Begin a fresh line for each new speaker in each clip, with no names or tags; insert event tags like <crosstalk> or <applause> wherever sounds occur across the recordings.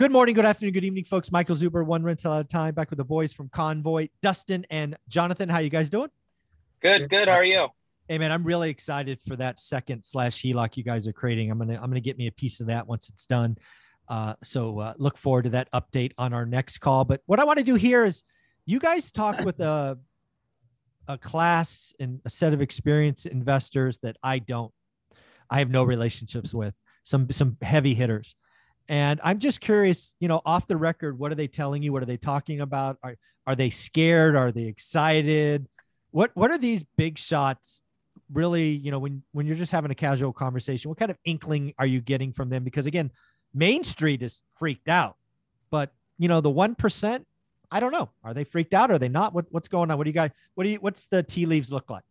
Good morning, good afternoon, good evening, folks. Michael Zuber, one rental at a time, back with the boys from Convoy, Dustin and Jonathan. How you guys doing?
Good, good. How are you?
Hey man, I'm really excited for that second slash HELOC you guys are creating. I'm gonna I'm gonna get me a piece of that once it's done. Uh, so uh, look forward to that update on our next call. But what I want to do here is you guys talk with a a class and a set of experienced investors that I don't. I have no relationships with some some heavy hitters. And I'm just curious, you know, off the record, what are they telling you? What are they talking about? Are are they scared? Are they excited? What what are these big shots really, you know, when when you're just having a casual conversation, what kind of inkling are you getting from them? Because again, Main Street is freaked out. But, you know, the 1%, I don't know. Are they freaked out? Are they not? What what's going on? What do you guys what do you what's the tea leaves look like?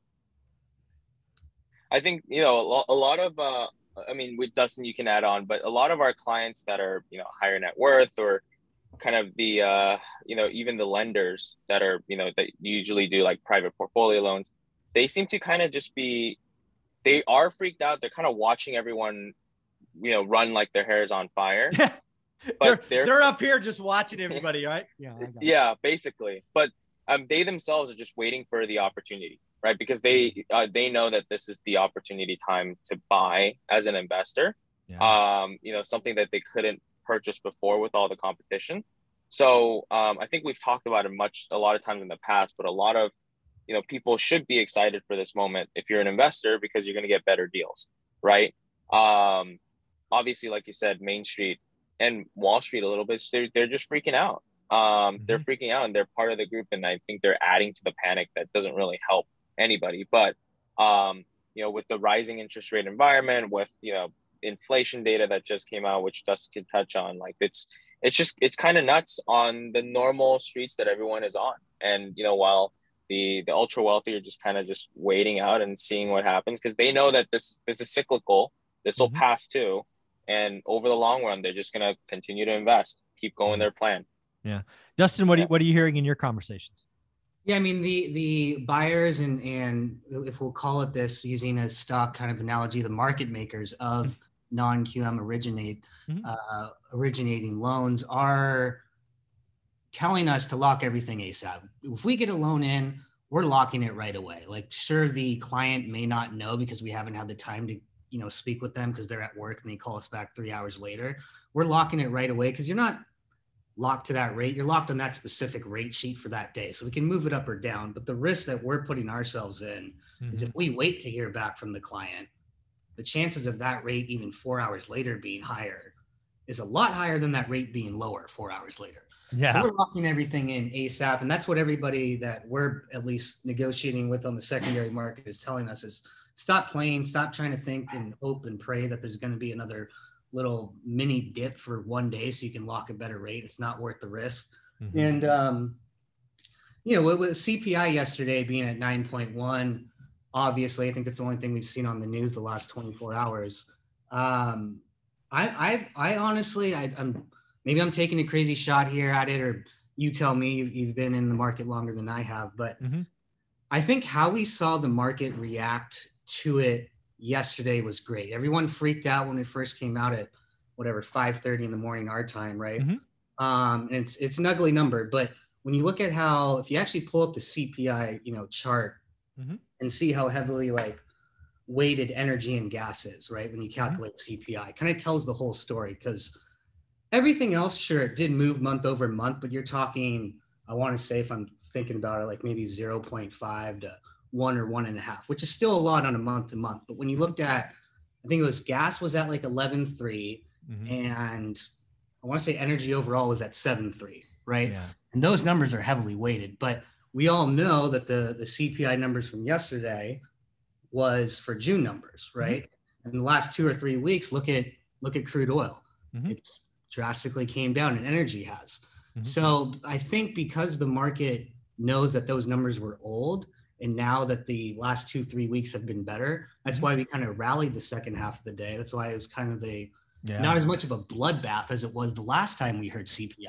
I think, you know, a lot, a lot of uh I mean, with Dustin, you can add on, but a lot of our clients that are, you know, higher net worth or kind of the, uh, you know, even the lenders that are, you know, that usually do like private portfolio loans, they seem to kind of just be, they are freaked out. They're kind of watching everyone, you know, run like their hair is on fire. <laughs>
but they're, they're, they're up here just watching everybody, right?
Yeah. Yeah, basically. But um, they themselves are just waiting for the opportunity right? Because they uh, they know that this is the opportunity time to buy as an investor. Yeah. Um, you know, something that they couldn't purchase before with all the competition. So um, I think we've talked about it much a lot of times in the past, but a lot of you know people should be excited for this moment if you're an investor because you're going to get better deals, right? Um, obviously, like you said, Main Street and Wall Street a little bit, they're, they're just freaking out. Um, mm-hmm. They're freaking out and they're part of the group, and I think they're adding to the panic that doesn't really help anybody. But um, you know, with the rising interest rate environment, with you know inflation data that just came out, which Dustin can touch on, like it's it's just it's kind of nuts on the normal streets that everyone is on. And you know, while the the ultra wealthy are just kind of just waiting out and seeing what happens because they know that this this is cyclical. This will mm-hmm. pass too, and over the long run, they're just gonna continue to invest, keep going their plan.
Yeah, Dustin, what yeah. Are you, what are you hearing in your conversations?
Yeah, I mean the the buyers and and if we'll call it this, using a stock kind of analogy, the market makers of non QM originate mm-hmm. uh, originating loans are telling us to lock everything ASAP. If we get a loan in, we're locking it right away. Like, sure, the client may not know because we haven't had the time to you know speak with them because they're at work and they call us back three hours later. We're locking it right away because you're not locked to that rate. You're locked on that specific rate sheet for that day. So we can move it up or down. But the risk that we're putting ourselves in mm-hmm. is if we wait to hear back from the client, the chances of that rate even four hours later being higher is a lot higher than that rate being lower four hours later. Yeah. So we're locking everything in ASAP. And that's what everybody that we're at least negotiating with on the secondary market is telling us is stop playing, stop trying to think and hope and pray that there's going to be another little mini dip for one day so you can lock a better rate. It's not worth the risk. Mm-hmm. And um, you know, with, with CPI yesterday being at 9.1, obviously, I think that's the only thing we've seen on the news the last 24 hours. Um, I, I, I honestly, I, am maybe I'm taking a crazy shot here at it, or you tell me you've, you've been in the market longer than I have, but mm-hmm. I think how we saw the market react to it yesterday was great. Everyone freaked out when it first came out at whatever 5:30 in the morning our time, right? Mm-hmm. Um, and it's it's an ugly number, but when you look at how if you actually pull up the CPI, you know, chart mm-hmm. and see how heavily like weighted energy and gas is, right? When you mm-hmm. calculate mm-hmm. CPI, kind of tells the whole story because everything else, sure, it did move month over month, but you're talking, I want to say if I'm thinking about it, like maybe 0.5 to one or one and a half, which is still a lot on a month to month. But when you looked at, I think it was gas was at like 11.3 mm-hmm. and I want to say energy overall was at 7.3, right? Yeah. And those numbers are heavily weighted, but we all know that the, the CPI numbers from yesterday was for June numbers, mm-hmm. right? Mm-hmm. And the last two or three weeks, look at look at crude oil. Mm-hmm. It's drastically came down and energy has. Mm-hmm. So I think because the market knows that those numbers were old, and now that the last two, three weeks have been better, that's mm-hmm. why we kind of rallied the second half of the day. That's why it was kind of a yeah. not as much of a bloodbath as it was the last time we heard CPI.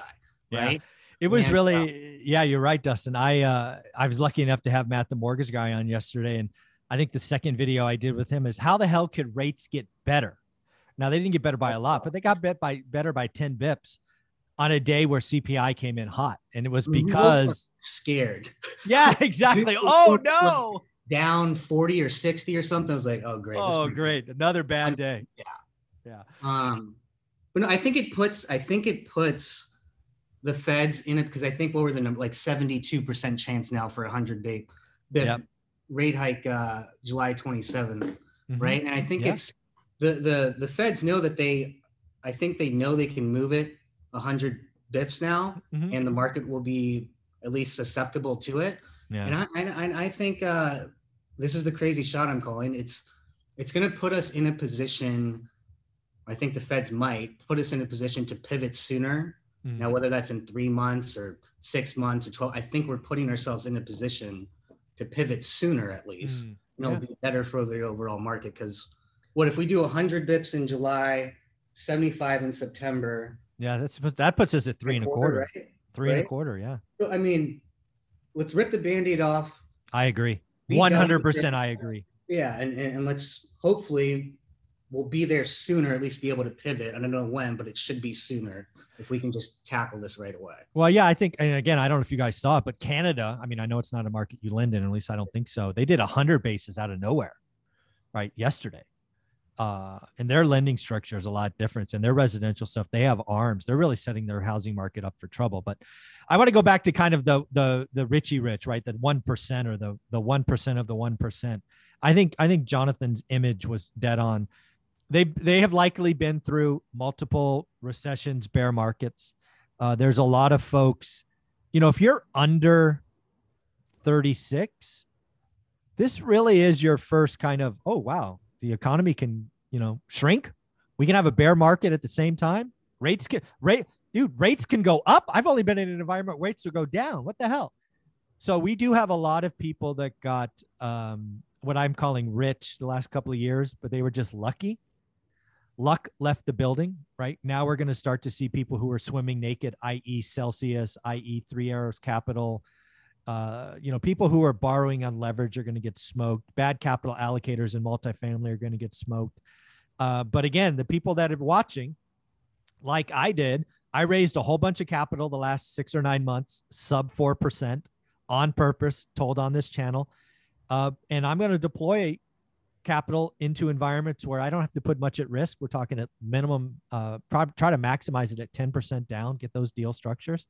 Right. Yeah.
It was and, really, uh, yeah, you're right, Dustin. I uh, I was lucky enough to have Matt, the mortgage guy, on yesterday, and I think the second video I did with him is how the hell could rates get better? Now they didn't get better by a lot, but they got bet by better by ten bips. On a day where CPI came in hot, and it was because
scared.
Yeah, <laughs> exactly. oh no,
down forty or sixty or something. I was like, oh great.
Oh great, another bad day.
Yeah,
yeah.
Um, but no, I think it puts. I think it puts the Feds in it because I think what were the number like seventy two percent chance now for a hundred day yep. rate hike uh, July twenty seventh, mm mm-hmm. right? And I think yeah. it's the the the Feds know that they. I think they know they can move it 100 bips now, mm-hmm. and the market will be at least susceptible to it. Yeah. And I, I, I think uh, this is the crazy shot I'm calling. It's it's going to put us in a position. I think the Feds might put us in a position to pivot sooner. Mm-hmm. Now, whether that's in three months or six months or 12, I think we're putting ourselves in a position to pivot sooner at least. Mm-hmm. And it'll yeah. be better for the overall market because what if we do 100 bips in July, 75 in September,
yeah, that's that puts us at three and a quarter. Right? Three right? and a quarter. Yeah.
So, I mean, let's rip the band-aid off.
I agree. One hundred percent. I agree.
Yeah, and, and and let's hopefully we'll be there sooner. At least be able to pivot. I don't know when, but it should be sooner if we can just tackle this right away.
Well, yeah, I think, and again, I don't know if you guys saw it, but Canada. I mean, I know it's not a market you lend in. At least I don't think so. They did hundred bases out of nowhere, right? Yesterday uh, and their lending structure is a lot different. And their residential stuff, they have arms. They're really setting their housing market up for trouble. But I want to go back to kind of the the the Richie rich, right? The one percent or the the one percent of the one percent. I think I think Jonathan's image was dead on. They they have likely been through multiple recessions, bear markets. Uh, there's a lot of folks, you know, if you're under 36, this really is your first kind of, oh wow, the economy can, you know, shrink. We can have a bear market at the same time. Rates can rate, dude, rates can go up. I've only been in an environment where rates will go down. What the hell? So we do have a lot of people that got um, what I'm calling rich the last couple of years, but they were just lucky. Luck left the building, right? Now we're going to start to see people who are swimming naked, i.e., Celsius, i.e., Three Arrows Capital, uh, you know, people who are borrowing on leverage are going to get smoked. Bad capital allocators in multifamily are going to get smoked. Uh, but again, the people that are watching, like I did, I raised a whole bunch of capital the last six or nine months, sub 4% on purpose, told on this channel. Uh, and I'm going to deploy capital into environments where I don't have to put much at risk. We're talking at minimum, uh, try to maximize it at 10% down, get those deal structures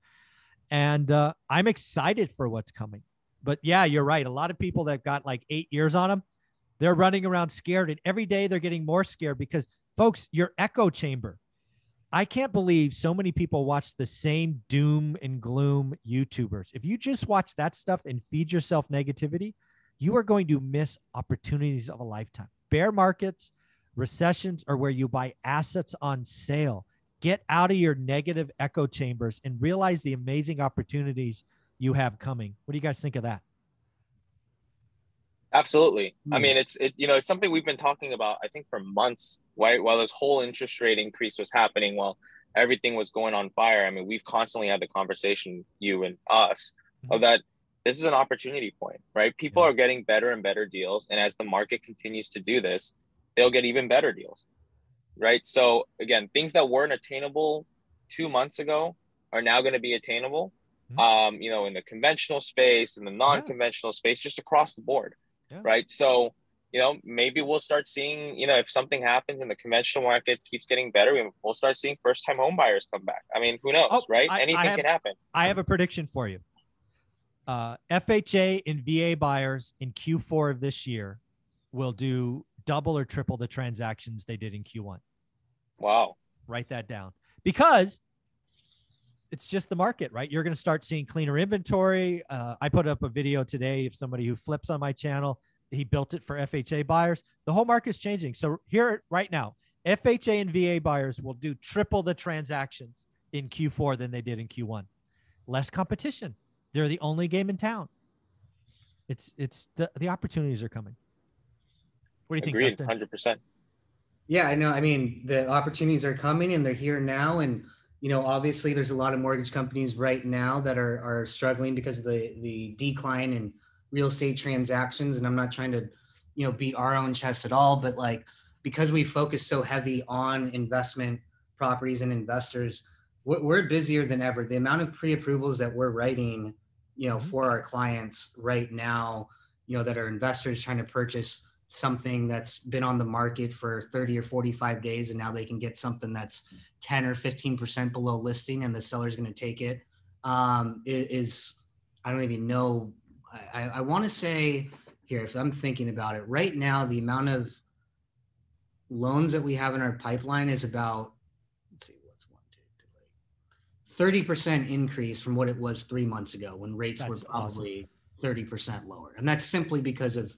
and uh, I'm excited for what's coming. But yeah, you're right. A lot of people that got like eight years on them, they're running around scared, and every day they're getting more scared because, folks, your echo chamber. I can't believe so many people watch the same doom and gloom YouTubers. If you just watch that stuff and feed yourself negativity, you are going to miss opportunities of a lifetime. Bear markets, recessions are where you buy assets on sale. Get out of your negative echo chambers and realize the amazing opportunities you have coming. What do you guys think of that?
Absolutely. I hmm. mean, it's it you know it's something we've been talking about I think for months. Right while this whole interest rate increase was happening, while everything was going on fire. I mean, we've constantly had the conversation, you and us, mm-hmm. of that this is an opportunity point, right? People yeah. are getting better and better deals, and as the market continues to do this, they'll get even better deals right? So again, things that weren't attainable two months ago are now going to be attainable. Mm-hmm. Um, you know, in the conventional space, in the non-conventional yeah. space, just across the board, yeah. right? So, you know, maybe we'll start seeing, you know, if something happens and the conventional market keeps getting better, we'll start seeing first-time home buyers come back. I mean, who knows, oh, right? I, Anything I have, can happen.
I have a prediction for you. Uh, FHA and VA buyers in Q4 of this year will do double or triple the transactions they did in Q1.
Wow.
Write that down because it's just the market, right? You're going to start seeing cleaner inventory. Uh, I put up a video today of somebody who flips on my channel. He built it for FHA buyers. The whole market's changing. So here, right now, FHA and VA buyers will do triple the transactions in Q4 than they did in Q1. Less competition. They're the only game in town. It's it's the the opportunities are coming. What do you
Agreed,
think, Dustin?
Hundred percent.
Yeah, I know. I mean, the opportunities are coming and they're here now. And, you know, obviously there's a lot of mortgage companies right now that are, are struggling because of the, the decline in real estate transactions. And I'm not trying to, you know, beat our own chest at all, but like, because we focus so heavy on investment properties and investors, we're busier than ever. The amount of pre-approvals that we're writing, you know, mm-hmm. for our clients right now, you know, that are investors trying to purchase something that's been on the market for 30 or 45 days and now they can get something that's 10 or 15% below listing and the seller's going to take it um, is I don't even know. I, I want to say here, if I'm thinking about it right now, the amount of loans that we have in our pipeline is about, let's see, what's one, two, three, 30% increase from what it was three months ago when rates that's were probably awesome. 30% lower. And that's simply because of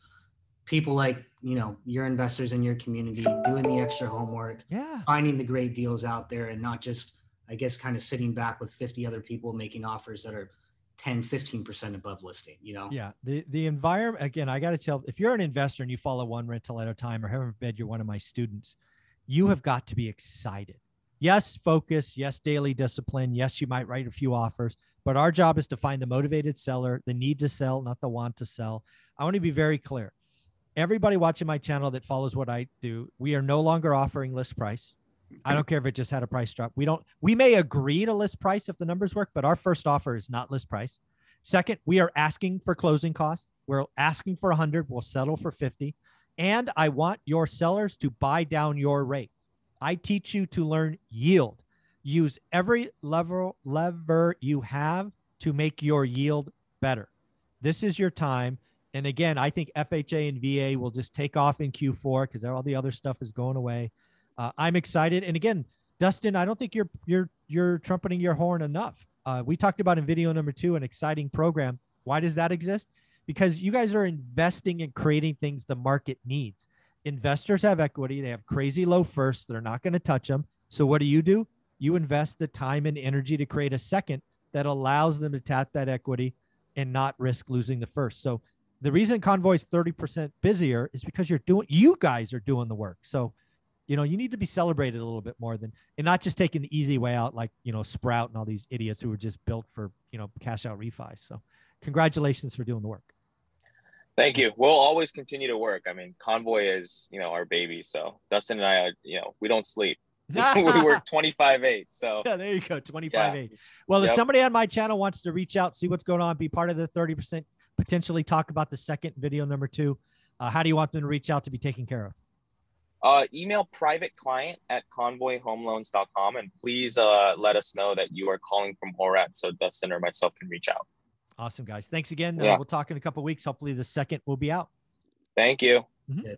people like you know your investors in your community doing the extra homework
yeah.
finding the great deals out there and not just i guess kind of sitting back with 50 other people making offers that are 10 15% above listing you know?
Yeah the the environment again i got to tell if you're an investor and you follow one rental at a time or heaven forbid you're one of my students you have got to be excited. Yes focus yes daily discipline yes you might write a few offers but our job is to find the motivated seller the need to sell not the want to sell. I want to be very clear everybody watching my channel that follows what I do, we are no longer offering list price. I don't care if it just had a price drop. We don't, we may agree to list price if the numbers work, but our first offer is not list price. Second, we are asking for closing costs. We're asking for 100. We'll settle for 50. And I want your sellers to buy down your rate. I teach you to learn yield. Use every lever lever you have to make your yield better. This is your time and again, I think FHA and VA will just take off in Q4 because all the other stuff is going away. Uh, I'm excited. And again, Dustin, I don't think you're you're you're trumpeting your horn enough. Uh, we talked about in video number two an exciting program. Why does that exist? Because you guys are investing in creating things the market needs. Investors have equity. They have crazy low first. They're not going to touch them. So what do you do? You invest the time and energy to create a second that allows them to tap that equity and not risk losing the first. So the reason Convoy is 30% busier is because you're doing you guys are doing the work. So, you know, you need to be celebrated a little bit more than and not just taking the easy way out like, you know, Sprout and all these idiots who were just built for, you know, cash out refis. So, congratulations for doing the work.
Thank you. We'll always continue to work. I mean, Convoy is, you know, our baby. So, Dustin and I, are, you know, we don't sleep. <laughs> we work <laughs> 25 8 so
yeah there you go 25 yeah. 8 well yep. if somebody on my channel wants to reach out see what's going on be part of the 30% potentially talk about the second video number two. Uh, how do you want them to reach out to be taken care of?
Uh, email private client at convoyhomeloans.com and please uh, let us know that you are calling from ORAT so Dustin or myself can reach out.
Awesome, guys. Thanks again. Uh, yeah. Uh, we'll talk in a couple weeks. Hopefully, the second will be out.
Thank you. Mm-hmm.